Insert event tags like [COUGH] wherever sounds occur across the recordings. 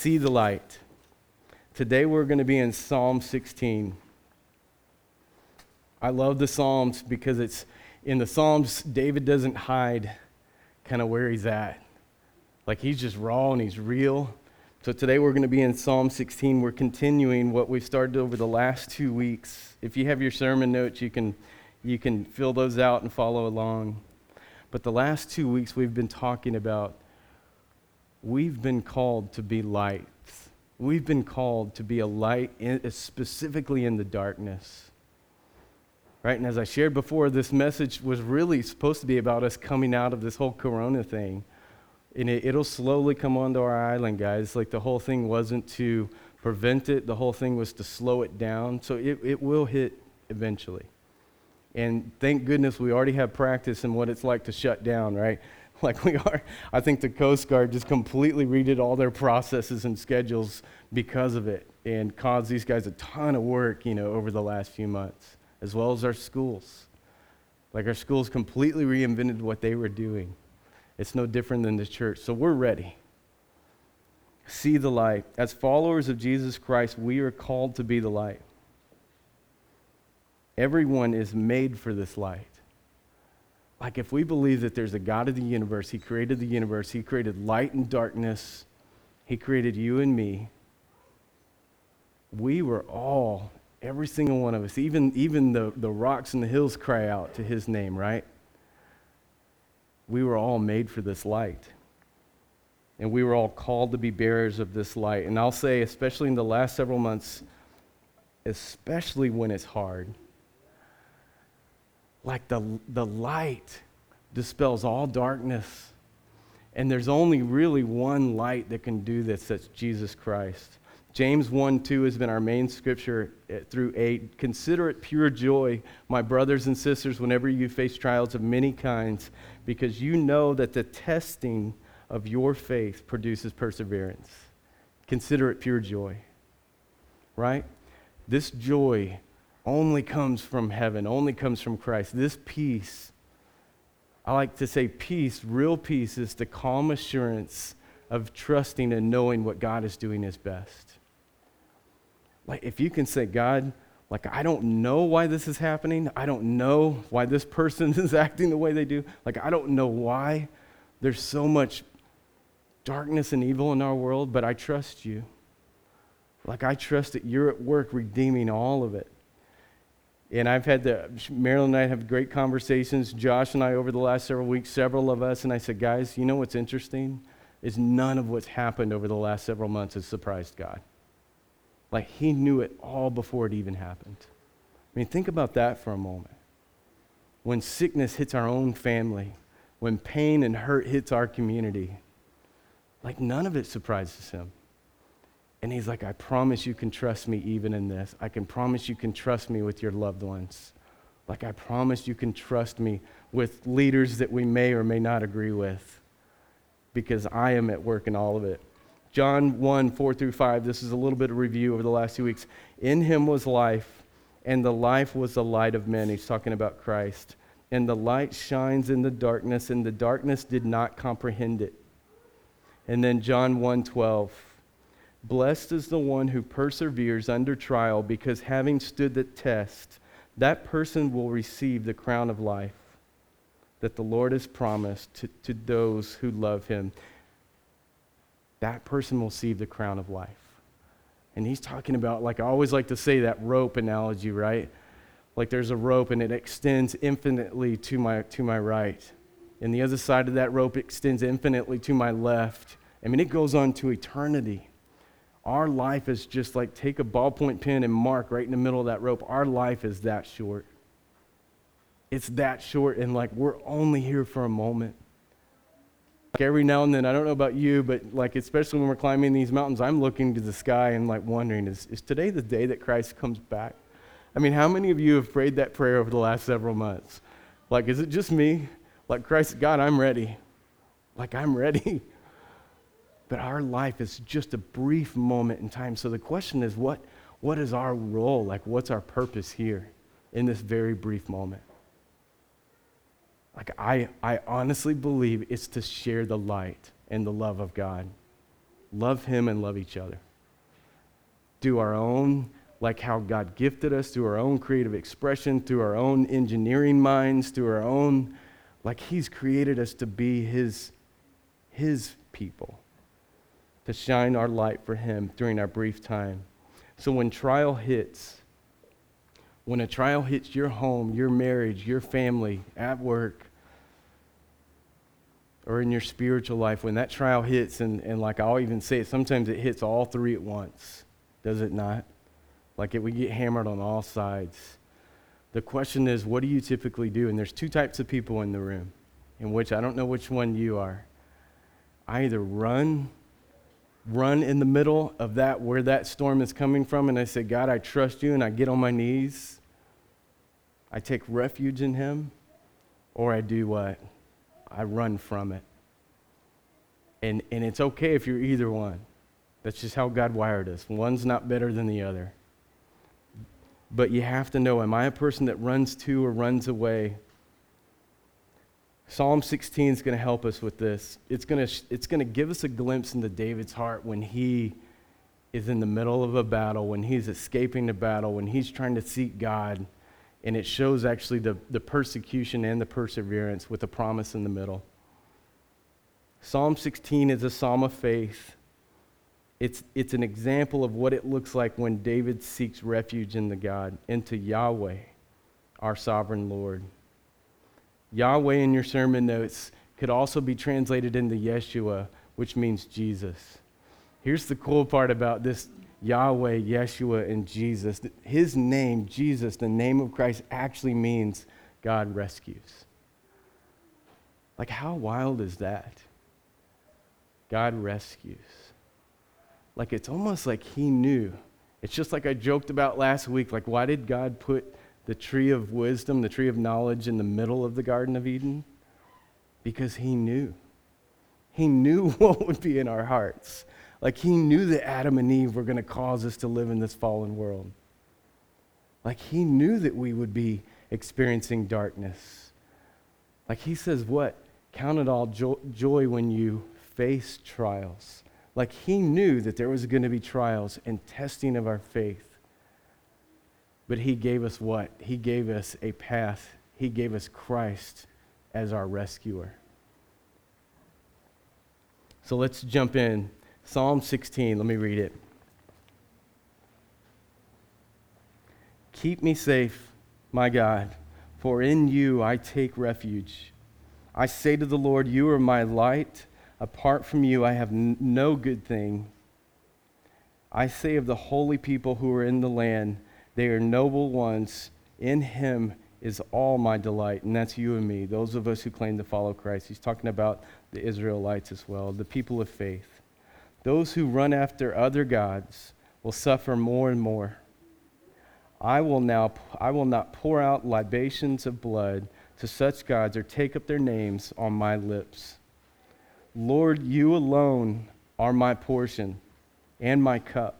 See the light. Today we're going to be in Psalm 16. I love the Psalms because it's in the Psalms, David doesn't hide kind of where he's at. Like he's just raw and he's real. So today we're going to be in Psalm 16. We're continuing what we've started over the last two weeks. If you have your sermon notes, you can, you can fill those out and follow along. But the last two weeks we've been talking about we've been called to be lights. We've been called to be a light, in, uh, specifically in the darkness right? And as I shared before, this message was really supposed to be about us coming out of this whole corona thing. And it, will slowly come onto our island, guys. Like the whole thing wasn't to prevent it, the whole thing was to slow it down. So it, it will hit eventually. And thank goodness we already have practice in what it's like to shut down, right? [LAUGHS] Like we are. I think the Coast Guard just completely redid all their processes and schedules because of it and caused these guys a ton of work, you know, over the last few months as well as our schools. Like our schools completely reinvented what they were doing. It's no different than the church. So we're ready. See the light. As followers of Jesus Christ, we are called to be the light. Everyone is made for this light. Like if we believe that there's a God of the universe, He created the universe, He created light and darkness, He created you and me, we were all Every single one of us, even, even the, the rocks and the hills cry out to his name, right? We were all made for this light. And we were all called to be bearers of this light. And I'll say, especially in the last several months, especially when it's hard, like the, the light dispels all darkness. And there's only really one light that can do this that's Jesus Christ. James 1 2 has been our main scripture eh, through 8. Consider it pure joy, my brothers and sisters, whenever you face trials of many kinds, because you know that the testing of your faith produces perseverance. Consider it pure joy. Right? This joy only comes from heaven, only comes from Christ. This peace, I like to say peace, real peace, is the calm assurance of trusting and knowing what God is doing is best. Like, if you can say, God, like, I don't know why this is happening. I don't know why this person [LAUGHS] is acting the way they do. Like, I don't know why there's so much darkness and evil in our world, but I trust you. Like, I trust that you're at work redeeming all of it. And I've had the, Marilyn and I have great conversations, Josh and I over the last several weeks, several of us, and I said, guys, you know what's interesting? Is none of what's happened over the last several months has surprised God. Like he knew it all before it even happened. I mean, think about that for a moment. When sickness hits our own family, when pain and hurt hits our community, like none of it surprises him. And he's like, I promise you can trust me even in this. I can promise you can trust me with your loved ones. Like, I promise you can trust me with leaders that we may or may not agree with because I am at work in all of it. John 1, 4 through 5. This is a little bit of review over the last few weeks. In him was life, and the life was the light of men. He's talking about Christ. And the light shines in the darkness, and the darkness did not comprehend it. And then John 1, 12. Blessed is the one who perseveres under trial, because having stood the test, that person will receive the crown of life that the Lord has promised to, to those who love him that person will receive the crown of life. And he's talking about, like I always like to say, that rope analogy, right? Like there's a rope and it extends infinitely to my, to my right. And the other side of that rope extends infinitely to my left. I mean, it goes on to eternity. Our life is just like take a ballpoint pen and mark right in the middle of that rope. Our life is that short. It's that short, and like we're only here for a moment. Like every now and then, I don't know about you, but like especially when we're climbing these mountains, I'm looking to the sky and like wondering, is, is today the day that Christ comes back? I mean, how many of you have prayed that prayer over the last several months? Like, is it just me? Like, Christ, God, I'm ready. Like, I'm ready. [LAUGHS] But our life is just a brief moment in time. So the question is, what, what is our role? Like, what's our purpose here in this very brief moment? Like, I, I honestly believe it's to share the light and the love of God. love Him and love each other. Do our own, like how God gifted us, through our own creative expression, through our own engineering minds, through our own, like He's created us to be His, His people, to shine our light for Him during our brief time. So when trial hits, when a trial hits your home, your marriage, your family, at work, or in your spiritual life, when that trial hits, and, and like I'll even say it, sometimes it hits all three at once, does it not? Like it, we get hammered on all sides. The question is, what do you typically do? And there's two types of people in the room, in which I don't know which one you are. I either run, run in the middle of that where that storm is coming from, and I say, God, I trust you, and I get on my knees. I take refuge in Him, or I do what? I run from it. And, and it's okay if you're either one. That's just how God wired us. One's not better than the other. But you have to know am I a person that runs to or runs away? Psalm 16 is going to help us with this. It's going to, it's going to give us a glimpse into David's heart when he is in the middle of a battle, when he's escaping the battle, when he's trying to seek God and it shows actually the, the persecution and the perseverance with a promise in the middle. Psalm 16 is a psalm of faith. It's, it's an example of what it looks like when David seeks refuge in the God, into Yahweh, our sovereign Lord. Yahweh in your sermon notes could also be translated into Yeshua, which means Jesus. Here's the cool part about this Yahweh, Yeshua, and Jesus. His name, Jesus, the name of Christ, actually means God rescues. Like, how wild is that? God rescues. Like, it's almost like He knew. It's just like I joked about last week. Like, why did God put the tree of wisdom, the tree of knowledge, in the middle of the Garden of Eden? Because He knew. He knew [LAUGHS] what would be in our hearts. Like he knew that Adam and Eve were going to cause us to live in this fallen world. Like he knew that we would be experiencing darkness. Like he says, what? Count it all jo- joy when you face trials. Like he knew that there was going to be trials and testing of our faith. But he gave us what? He gave us a path. He gave us Christ as our rescuer. So let's jump in Psalm 16, let me read it. Keep me safe, my God, for in you I take refuge. I say to the Lord, You are my light. Apart from you, I have no good thing. I say of the holy people who are in the land, they are noble ones. In him is all my delight. And that's you and me, those of us who claim to follow Christ. He's talking about the Israelites as well, the people of faith. Those who run after other gods will suffer more and more. I will now I will not pour out libations of blood to such gods or take up their names on my lips. Lord, you alone are my portion and my cup.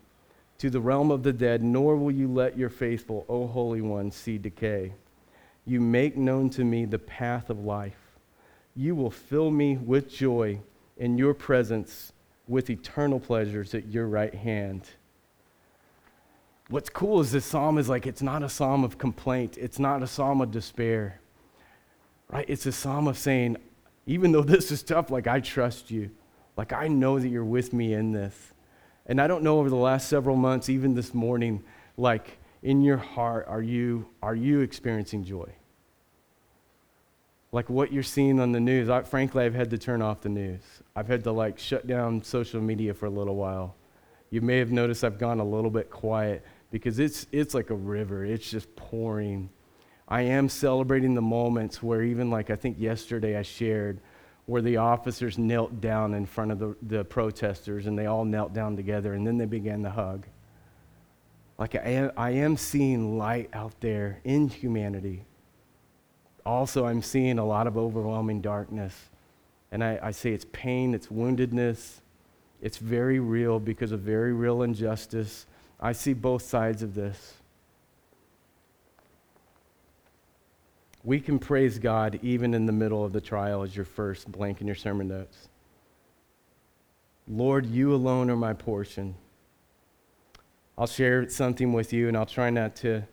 to the realm of the dead, nor will you let your faithful, O Holy One, see decay. You make known to me the path of life. You will fill me with joy in your presence with eternal pleasures at your right hand. What's cool is this psalm is like it's not a psalm of complaint, it's not a psalm of despair. Right? It's a psalm of saying, even though this is tough, like I trust you. Like I know that you're with me in this. And I don't know over the last several months, even this morning, like in your heart, are you, are you experiencing joy? like what you're seeing on the news. I, frankly, I've had to turn off the news. I've had to like shut down social media for a little while. You may have noticed I've gone a little bit quiet because it's it's like a river. It's just pouring. I am celebrating the moments where even like I think yesterday I shared where the officers knelt down in front of the, the protesters and they all knelt down together and then they began to hug. Like I am, I am seeing light out there in humanity. Also, I'm seeing a lot of overwhelming darkness. And I, I say it's pain, it's woundedness, it's very real because of very real injustice. I see both sides of this. We can praise God even in the middle of the trial, as your first blank in your sermon notes. Lord, you alone are my portion. I'll share something with you, and I'll try not to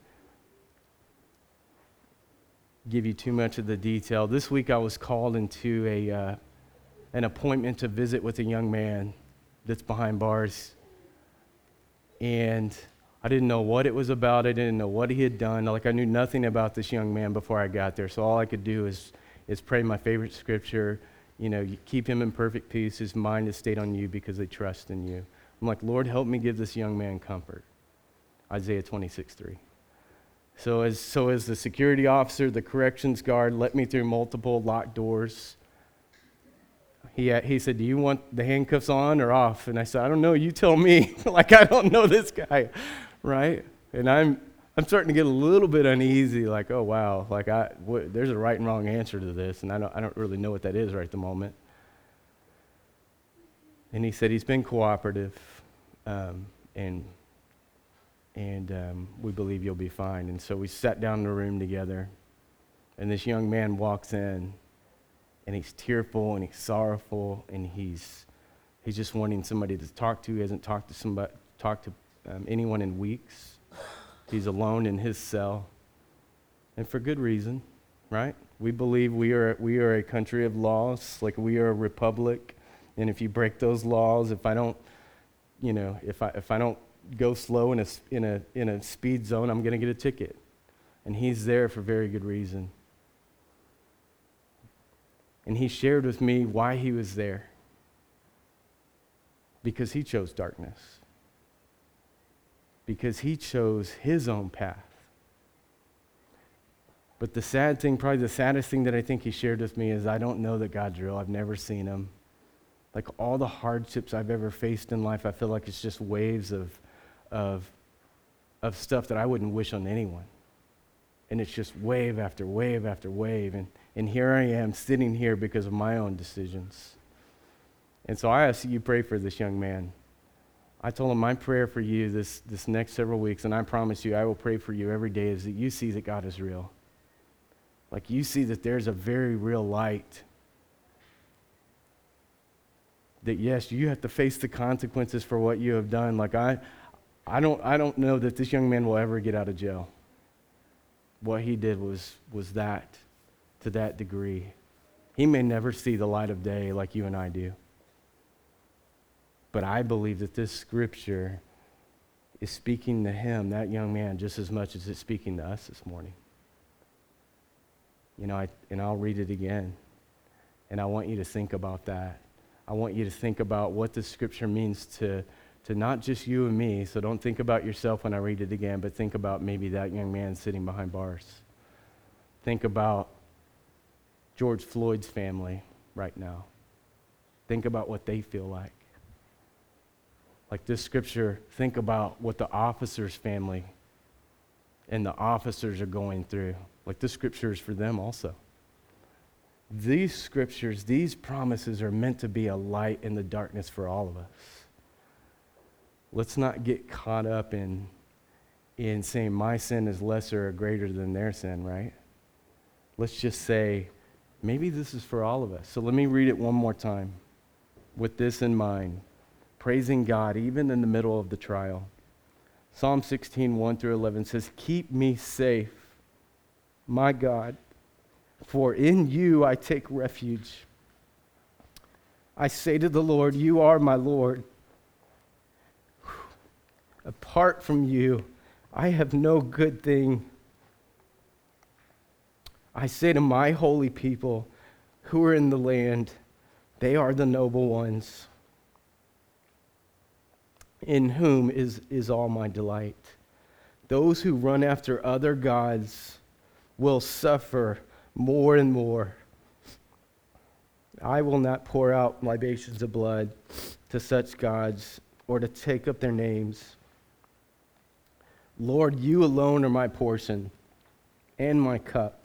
give you too much of the detail. This week, I was called into a, uh, an appointment to visit with a young man that's behind bars. And I didn't know what it was about. I didn't know what he had done. Like I knew nothing about this young man before I got there. So all I could do is, is pray my favorite scripture. You know, you keep him in perfect peace. His mind is stayed on you because they trust in you. I'm like, Lord, help me give this young man comfort. Isaiah 26, 3. So as, so as the security officer, the corrections guard let me through multiple locked doors he, he said, Do you want the handcuffs on or off? And I said, I don't know. You tell me. [LAUGHS] like, I don't know this guy, right? And I'm, I'm starting to get a little bit uneasy, like, oh, wow, like, I, what, there's a right and wrong answer to this, and I don't, I don't really know what that is right at the moment. And he said he's been cooperative, um, and, and um, we believe you'll be fine. And so we sat down in the room together, and this young man walks in and he's tearful and he's sorrowful and he's he's just wanting somebody to talk to. He hasn't talked to somebody talked to um, anyone in weeks. He's alone in his cell, and for good reason, right? We believe we are we are a country of laws, like we are a republic, and if you break those laws, if I don't, you know, if I if I don't go slow in a in a in a speed zone, I'm going to get a ticket, and he's there for very good reason and he shared with me why he was there. Because he chose darkness, because he chose his own path. But the sad thing, probably the saddest thing that I think he shared with me is I don't know that God's real. I've never seen him. Like all the hardships I've ever faced in life, I feel like it's just waves of, of, of stuff that I wouldn't wish on anyone. And it's just wave after wave after wave. And and here I am sitting here because of my own decisions. And so I ask you pray for this young man. I told him my prayer for you this, this next several weeks, and I promise you I will pray for you every day, is that you see that God is real. Like you see that there's a very real light. That yes, you have to face the consequences for what you have done. Like I, I don't, I don't know that this young man will ever get out of jail. What he did was, was that to that degree. He may never see the light of day like you and I do. But I believe that this scripture is speaking to him, that young man, just as much as it's speaking to us this morning. You know, I, and I'll read it again. And I want you to think about that. I want you to think about what the scripture means to, to not just you and me. So don't think about yourself when I read it again, but think about maybe that young man sitting behind bars. Think about George Floyd's family right now. Think about what they feel like. Like this scripture, think about what the officer's family and the officers are going through. Like this scripture is for them also. These scriptures, these promises are meant to be a light in the darkness for all of us. Let's not get caught up in, in saying my sin is lesser or greater than their sin, right? Let's just say, Maybe this is for all of us. So let me read it one more time with this in mind, praising God even in the middle of the trial. Psalm 16, 1 through 11 says, Keep me safe, my God, for in you I take refuge. I say to the Lord, You are my Lord. Apart from you, I have no good thing. I say to my holy people who are in the land, they are the noble ones, in whom is, is all my delight. Those who run after other gods will suffer more and more. I will not pour out libations of blood to such gods or to take up their names. Lord, you alone are my portion and my cup.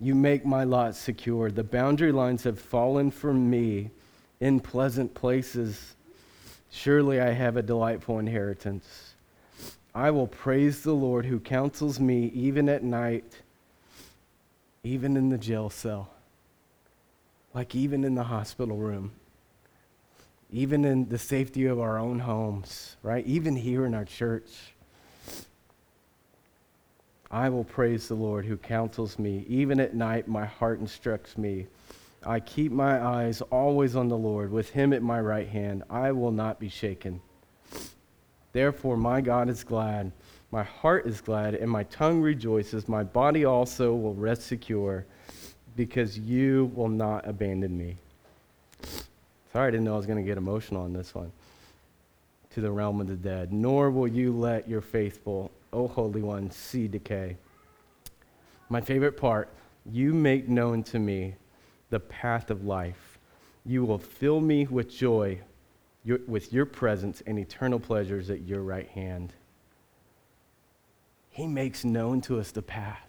You make my lot secure. The boundary lines have fallen for me in pleasant places. Surely I have a delightful inheritance. I will praise the Lord who counsels me even at night, even in the jail cell, like even in the hospital room, even in the safety of our own homes, right? Even here in our church. I will praise the Lord who counsels me. Even at night, my heart instructs me. I keep my eyes always on the Lord. With him at my right hand, I will not be shaken. Therefore, my God is glad. My heart is glad, and my tongue rejoices. My body also will rest secure, because you will not abandon me. Sorry, I didn't know I was going to get emotional on this one. To the realm of the dead. Nor will you let your faithful O Holy One, see decay. My favorite part you make known to me the path of life. You will fill me with joy your, with your presence and eternal pleasures at your right hand. He makes known to us the path.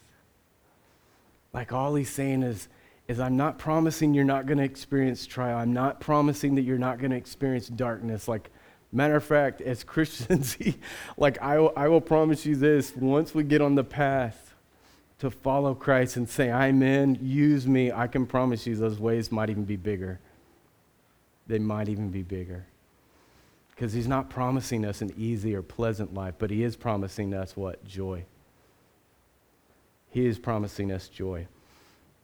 Like all he's saying is, is I'm not promising you're not going to experience trial. I'm not promising that you're not going to experience darkness. Like Matter of fact, as [LAUGHS] Christians, like I, I will promise you this once we get on the path to follow Christ and say, I'm in, use me, I can promise you those ways might even be bigger. They might even be bigger. Because he's not promising us an easy or pleasant life, but he is promising us what? Joy. He is promising us joy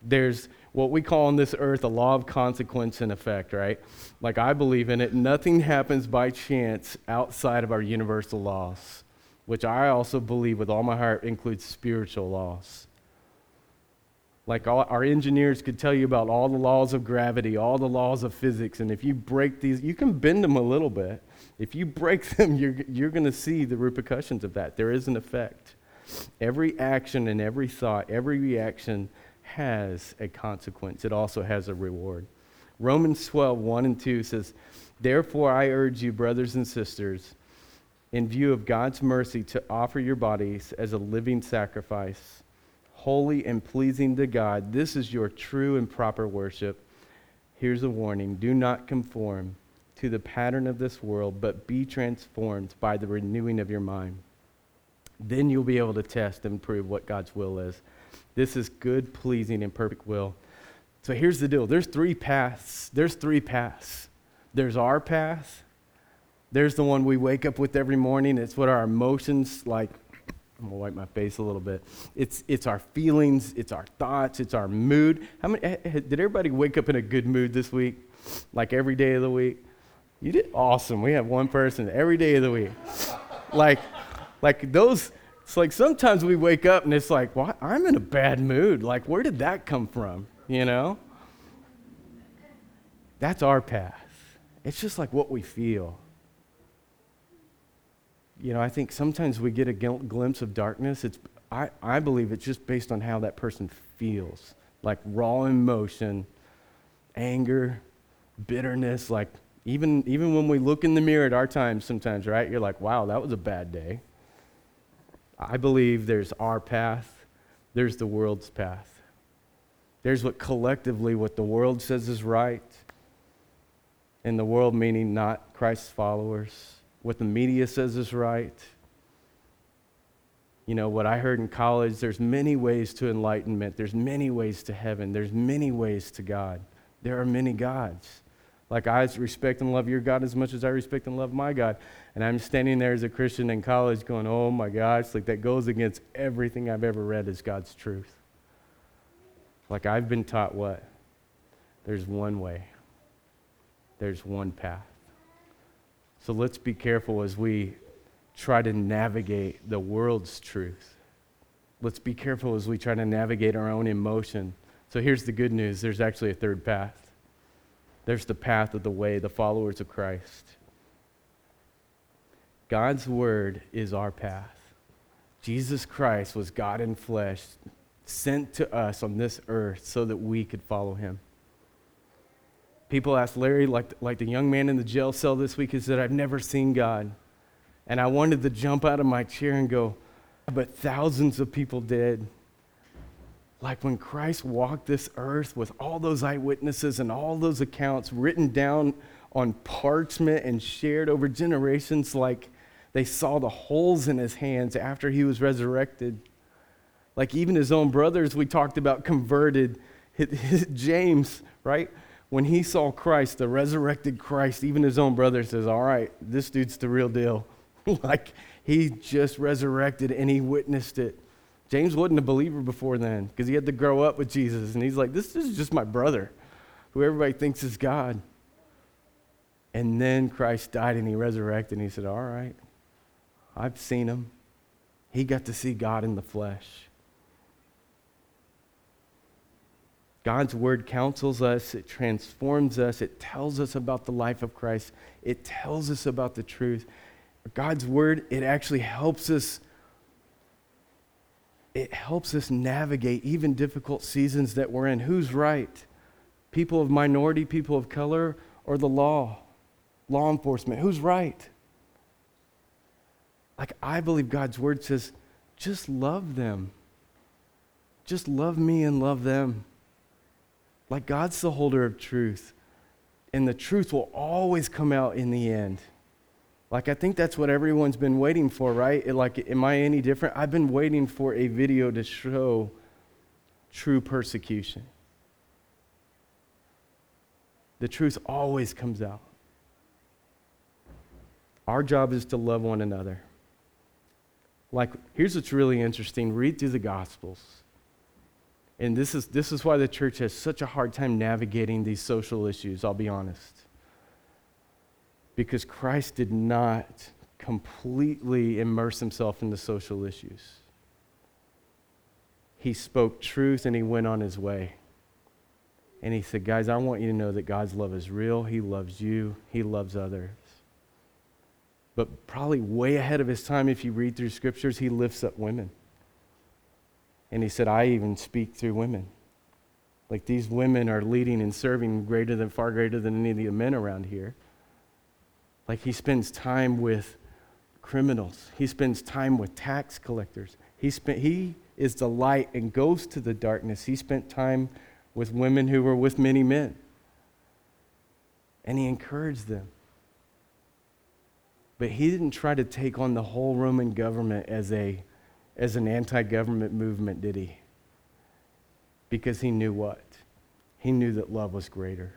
there's what we call on this earth a law of consequence and effect, right? Like I believe in it, nothing happens by chance outside of our universal laws, which I also believe with all my heart includes spiritual laws. Like all, our engineers could tell you about all the laws of gravity, all the laws of physics, and if you break these, you can bend them a little bit. If you break [LAUGHS] them, you're, you're going to see the repercussions of that. There is an effect. Every action and every thought, every reaction has a consequence, it also has a reward. Romans 12, 1 and 2 says, Therefore I urge you, brothers and sisters, in view of God's mercy, to offer your bodies as a living sacrifice, holy and pleasing to God. This is your true and proper worship. Here's a warning do not conform to the pattern of this world, but be transformed by the renewing of your mind. Then you'll be able to test and prove what God's will is this is good, pleasing, and perfect will. So here's the deal there's three paths. There's three paths. There's our path. There's the one we wake up with every morning. It's what our emotions like. I'm gonna wipe my face a little bit. It's it's our feelings, it's our thoughts, it's our mood. How many did everybody wake up in a good mood this week? Like every day of the week? You did awesome. We have one person every day of the week. like like those it's like sometimes we wake up and it's like, well, I'm in a bad mood. Like, where did that come from? You know? That's our path. It's just like what we feel. You know, I think sometimes we get a glimpse of darkness. It's, I, I believe it's just based on how that person feels like raw emotion, anger, bitterness. Like, even, even when we look in the mirror at our times, sometimes, right? You're like, wow, that was a bad day. I believe there's our path, there's the world's path. There's what collectively what the world says is right, and the world meaning not Christ's followers, what the media says is right. You know, what I heard in college, there's many ways to enlightenment, there's many ways to heaven, there's many ways to God. There are many gods. Like I respect and love your God as much as I respect and love my God. And I'm standing there as a Christian in college going, oh my gosh, like that goes against everything I've ever read as God's truth. Like I've been taught what? There's one way, there's one path. So let's be careful as we try to navigate the world's truth. Let's be careful as we try to navigate our own emotion. So here's the good news there's actually a third path. There's the path of the way, the followers of Christ. God's word is our path. Jesus Christ was God in flesh, sent to us on this earth so that we could follow him. People asked Larry, like, like the young man in the jail cell this week, he said, I've never seen God. And I wanted to jump out of my chair and go, but thousands of people did. Like when Christ walked this earth with all those eyewitnesses and all those accounts written down on parchment and shared over generations, like they saw the holes in his hands after he was resurrected. Like even his own brothers, we talked about converted. [LAUGHS] James, right? When he saw Christ, the resurrected Christ, even his own brother says, All right, this dude's the real deal. [LAUGHS] like he just resurrected and he witnessed it. James wasn't a believer before then because he had to grow up with Jesus. And he's like, This is just my brother, who everybody thinks is God. And then Christ died and he resurrected. And he said, All right, I've seen him. He got to see God in the flesh. God's word counsels us, it transforms us, it tells us about the life of Christ, it tells us about the truth. God's word, it actually helps us it helps us navigate even difficult seasons that we're in. Who's right? People of minority, people of color, or the law? Law enforcement. Who's right? Like, I believe God's word says, just love them. Just love me and love them. Like, God's the holder of truth, and the truth will always come out in the end. Like, I think that's what everyone's been waiting for, right? Like, am I any different? I've been waiting for a video to show true persecution. The truth always comes out. Our job is to love one another. Like, here's what's really interesting read through the Gospels. And this is, this is why the church has such a hard time navigating these social issues, I'll be honest because Christ did not completely immerse himself in the social issues. He spoke truth and he went on his way. And he said, Guys, I want you to know that God's love is real. He loves you, He loves others. But probably way ahead of his time, if you read through scriptures, he lifts up women. And he said, I even speak through women. Like these women are leading and serving greater than, far greater than any of the men around here. Like he spends time with criminals, he spends time with tax collectors. He, spent, he is the light and goes to the darkness. He spent time with women who were with many men. And he encouraged them. But he didn't try to take on the whole Roman government as, a, as an anti government movement, did he? Because he knew what? He knew that love was greater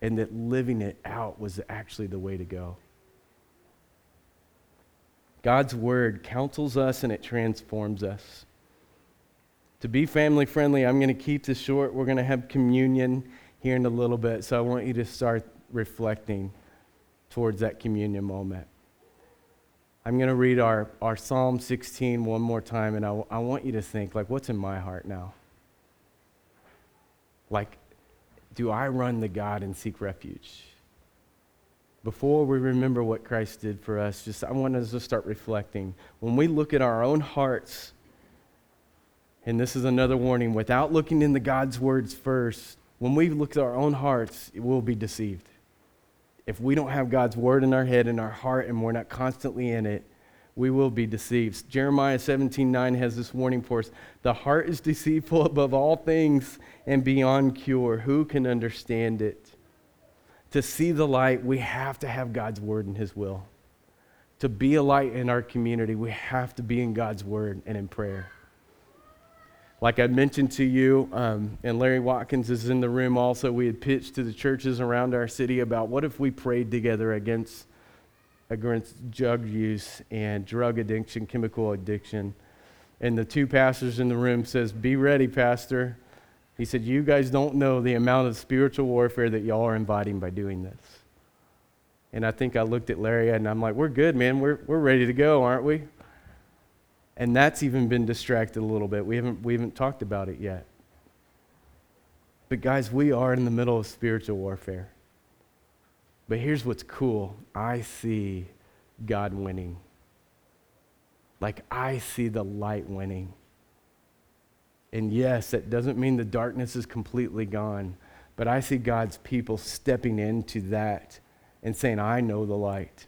and that living it out was actually the way to go. God's word counsels us and it transforms us. To be family friendly, I'm going to keep this short. We're going to have communion here in a little bit, so I want you to start reflecting towards that communion moment. I'm going to read our, our Psalm 16 one more time, and I, I want you to think, like, what's in my heart now? Like, do I run to God and seek refuge? Before we remember what Christ did for us, just I want us to start reflecting. When we look at our own hearts, and this is another warning, without looking into God's words first, when we look at our own hearts, we'll be deceived. If we don't have God's word in our head and our heart and we're not constantly in it, we will be deceived. Jeremiah 17 9 has this warning for us The heart is deceitful above all things and beyond cure. Who can understand it? To see the light, we have to have God's word and His will. To be a light in our community, we have to be in God's word and in prayer. Like I mentioned to you, um, and Larry Watkins is in the room also, we had pitched to the churches around our city about what if we prayed together against against drug use and drug addiction, chemical addiction. And the two pastors in the room says, "Be ready, pastor." He said, "You guys don't know the amount of spiritual warfare that y'all are inviting by doing this." And I think I looked at Larry and I'm like, "We're good, man. We're we're ready to go, aren't we?" And that's even been distracted a little bit. We haven't we haven't talked about it yet. But guys, we are in the middle of spiritual warfare. But here's what's cool I see God winning. Like, I see the light winning. And yes, that doesn't mean the darkness is completely gone, But I see God's people stepping into that and saying, I know the light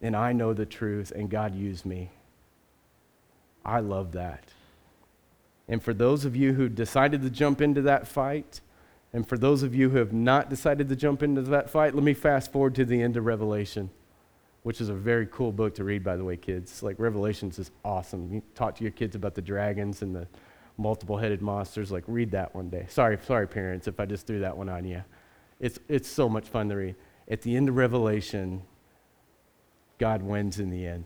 and I know the truth, and God used me. I love that. And for those of you who decided to jump into that fight, and for those of you who have not decided to jump into that fight, let me fast forward to the end of Revelation, which is a very cool book to read, by the way, kids. Like, Revelations is awesome. You talk to your kids about the dragons and the multiple headed monsters. Like, read that one day. Sorry, sorry, parents, if I just threw that one on you. It's, it's so much fun to read. At the end of Revelation, God wins in the end.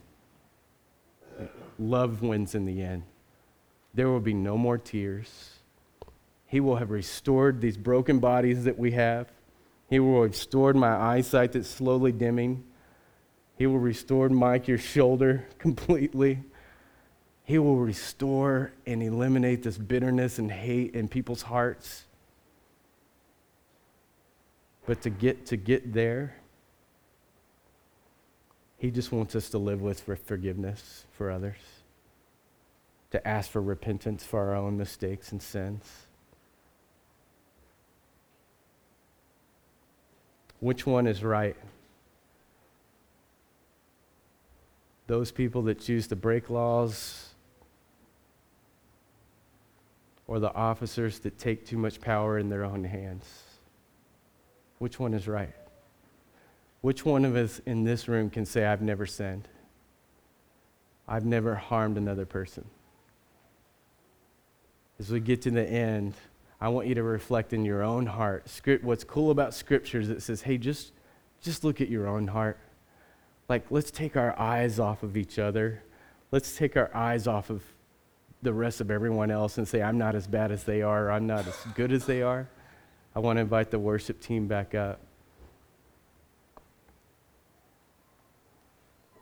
Love wins in the end. There will be no more tears. He will have restored these broken bodies that we have. He will have restored my eyesight that's slowly dimming. He will restore, Mike, your shoulder [LAUGHS] completely. He will restore and eliminate this bitterness and hate in people's hearts. But to get to get there, he just wants us to live with forgiveness for others, to ask for repentance for our own mistakes and sins. Which one is right? Those people that choose to break laws, or the officers that take too much power in their own hands? Which one is right? Which one of us in this room can say, I've never sinned? I've never harmed another person? As we get to the end, I want you to reflect in your own heart. Script, what's cool about Scripture is it says, hey, just, just look at your own heart. Like, let's take our eyes off of each other. Let's take our eyes off of the rest of everyone else and say, I'm not as bad as they are, or I'm not as good as they are. I want to invite the worship team back up.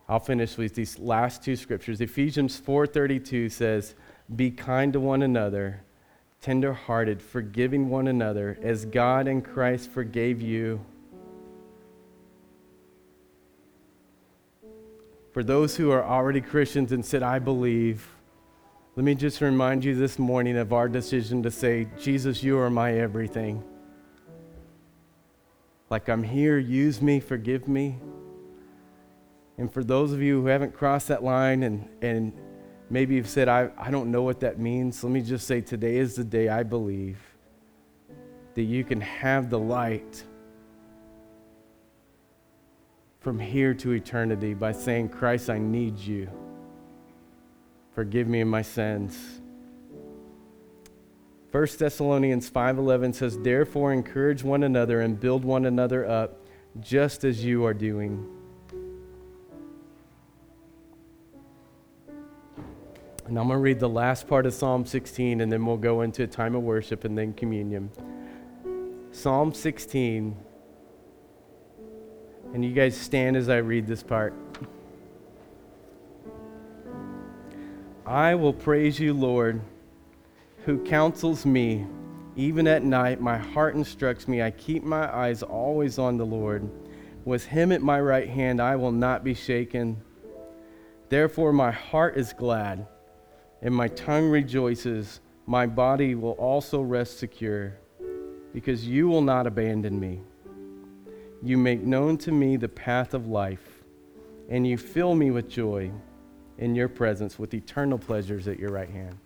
I'll finish with these last two scriptures. Ephesians 4:32 says, "Be kind to one another, tender-hearted, forgiving one another as God in Christ forgave you." For those who are already Christians and said, "I believe," let me just remind you this morning of our decision to say, "Jesus, you are my everything." Like I'm here, use me, forgive me. And for those of you who haven't crossed that line and, and maybe you've said, I, I don't know what that means, let me just say today is the day I believe that you can have the light from here to eternity by saying, Christ, I need you. Forgive me of my sins. 1 Thessalonians 5:11 says, "Therefore encourage one another and build one another up, just as you are doing." And I'm going to read the last part of Psalm 16, and then we'll go into a time of worship and then communion. Psalm 16. And you guys stand as I read this part. I will praise you, Lord, who counsels me. Even at night, my heart instructs me. I keep my eyes always on the Lord. With him at my right hand, I will not be shaken. Therefore, my heart is glad and my tongue rejoices. My body will also rest secure, because you will not abandon me. You make known to me the path of life, and you fill me with joy in your presence with eternal pleasures at your right hand.